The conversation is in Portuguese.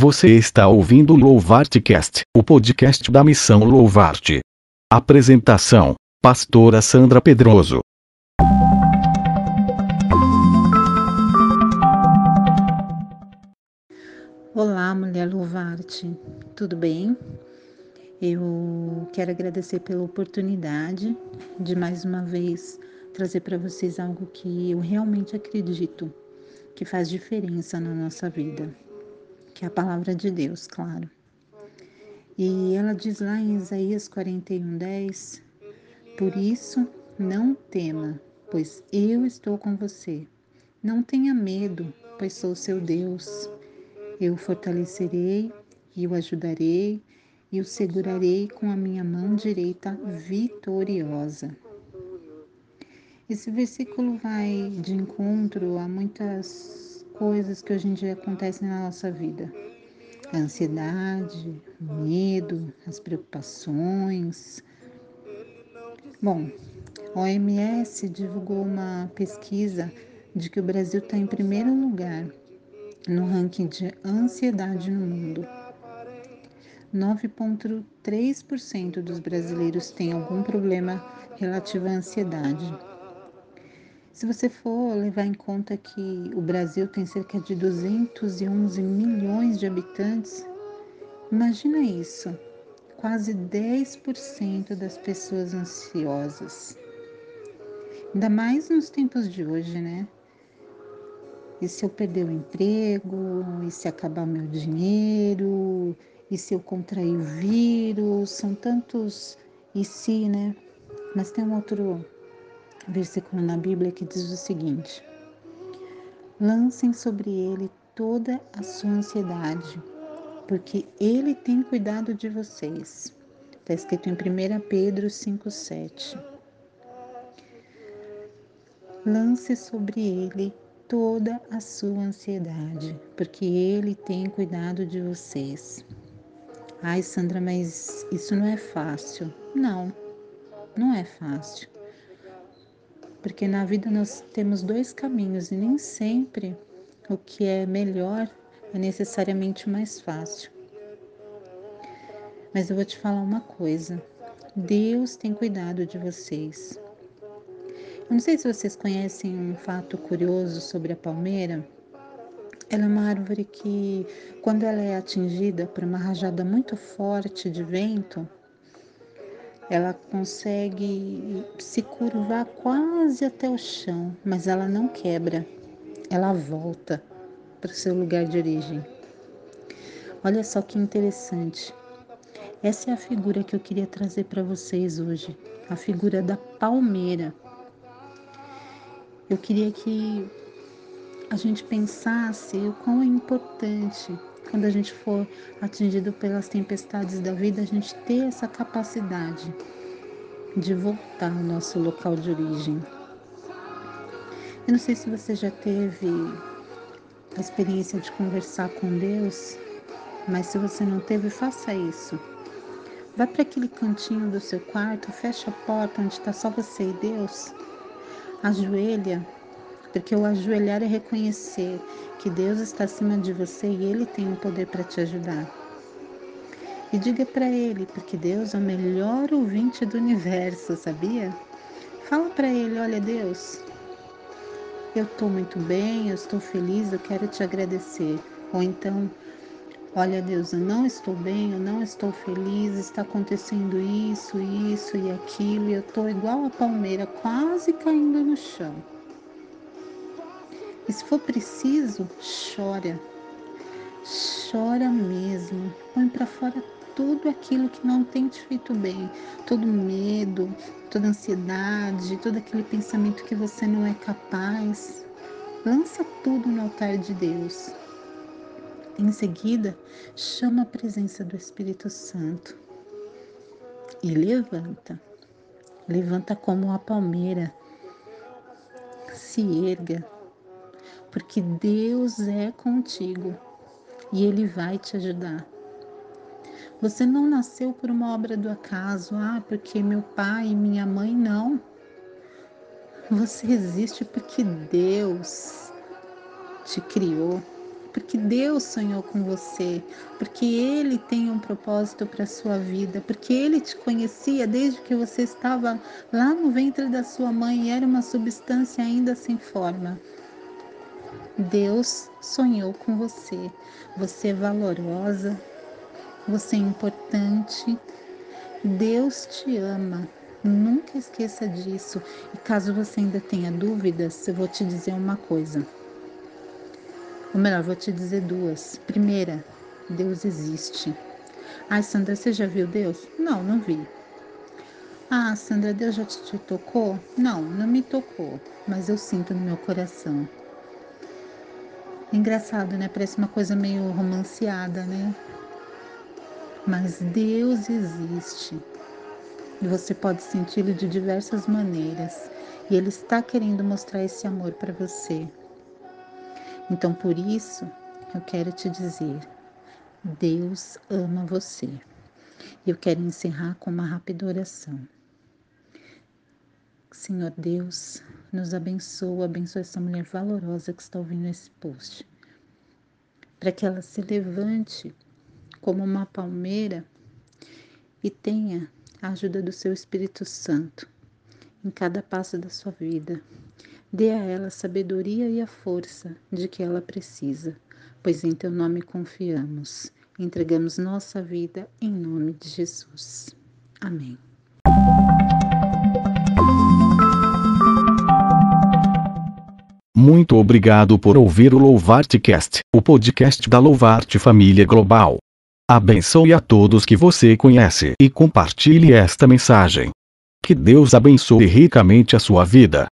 Você está ouvindo o Louvartcast, o podcast da Missão Louvarte. Apresentação: Pastora Sandra Pedroso. Olá, mulher Louvarte, tudo bem? Eu quero agradecer pela oportunidade de mais uma vez trazer para vocês algo que eu realmente acredito que faz diferença na nossa vida que é a palavra de Deus, claro. E ela diz lá em Isaías 41, 10: Por isso, não tema, pois eu estou com você. Não tenha medo, pois sou seu Deus. Eu o fortalecerei e o ajudarei e o segurarei com a minha mão direita vitoriosa. Esse versículo vai de encontro a muitas coisas que hoje em dia acontecem na nossa vida. A ansiedade, o medo, as preocupações. Bom, a OMS divulgou uma pesquisa de que o Brasil está em primeiro lugar no ranking de ansiedade no mundo. 9,3% dos brasileiros têm algum problema relativo à ansiedade. Se você for levar em conta que o Brasil tem cerca de 211 milhões de habitantes, imagina isso, quase 10% das pessoas ansiosas. Ainda mais nos tempos de hoje, né? E se eu perder o emprego? E se acabar meu dinheiro? E se eu contrair o vírus? São tantos e se, né? Mas tem um outro versículo na Bíblia que diz o seguinte: Lancem sobre ele toda a sua ansiedade, porque ele tem cuidado de vocês. Está escrito em 1 Pedro 5,7. Lance sobre ele toda a sua ansiedade, porque ele tem cuidado de vocês. Ai, Sandra, mas isso não é fácil. Não, não é fácil porque na vida nós temos dois caminhos e nem sempre o que é melhor é necessariamente mais fácil. Mas eu vou te falar uma coisa: Deus tem cuidado de vocês. Eu não sei se vocês conhecem um fato curioso sobre a palmeira. Ela é uma árvore que, quando ela é atingida por uma rajada muito forte de vento, ela consegue se curvar quase até o chão, mas ela não quebra, ela volta para o seu lugar de origem. Olha só que interessante. Essa é a figura que eu queria trazer para vocês hoje, a figura da palmeira. Eu queria que a gente pensasse o quão é importante quando a gente for atingido pelas tempestades da vida, a gente ter essa capacidade de voltar ao nosso local de origem. Eu não sei se você já teve a experiência de conversar com Deus, mas se você não teve, faça isso. Vá para aquele cantinho do seu quarto, fecha a porta onde está só você e Deus, ajoelha porque o ajoelhar é reconhecer que Deus está acima de você e Ele tem o poder para te ajudar. E diga para Ele, porque Deus é o melhor ouvinte do universo, sabia? Fala para Ele: olha, Deus, eu estou muito bem, eu estou feliz, eu quero te agradecer. Ou então, olha, Deus, eu não estou bem, eu não estou feliz, está acontecendo isso, isso e aquilo, e eu estou igual a palmeira, quase caindo no chão. E se for preciso, chora. Chora mesmo. Põe para fora tudo aquilo que não tem te feito bem, todo medo, toda ansiedade, todo aquele pensamento que você não é capaz. Lança tudo no altar de Deus. Em seguida, chama a presença do Espírito Santo e levanta. Levanta como a palmeira. Se erga porque Deus é contigo e Ele vai te ajudar. Você não nasceu por uma obra do acaso, ah, porque meu pai e minha mãe não. Você existe porque Deus te criou, porque Deus sonhou com você, porque Ele tem um propósito para a sua vida, porque Ele te conhecia desde que você estava lá no ventre da sua mãe e era uma substância ainda sem forma. Deus sonhou com você. Você é valorosa, você é importante. Deus te ama. Nunca esqueça disso. E caso você ainda tenha dúvidas, eu vou te dizer uma coisa. Ou melhor, vou te dizer duas. Primeira, Deus existe. Ai, Sandra, você já viu Deus? Não, não vi. Ah, Sandra, Deus já te, te tocou? Não, não me tocou, mas eu sinto no meu coração. Engraçado, né? Parece uma coisa meio romanceada, né? Mas Deus existe. E você pode senti-lo de diversas maneiras. E Ele está querendo mostrar esse amor para você. Então, por isso, eu quero te dizer: Deus ama você. E eu quero encerrar com uma rápida oração. Senhor Deus, nos abençoa, abençoa essa mulher valorosa que está ouvindo esse post. Para que ela se levante como uma palmeira e tenha a ajuda do seu Espírito Santo em cada passo da sua vida. Dê a ela a sabedoria e a força de que ela precisa, pois em teu nome confiamos. Entregamos nossa vida em nome de Jesus. Amém. Muito obrigado por ouvir o Louvarte Cast, o podcast da Louvarte Família Global. Abençoe a todos que você conhece e compartilhe esta mensagem. Que Deus abençoe ricamente a sua vida.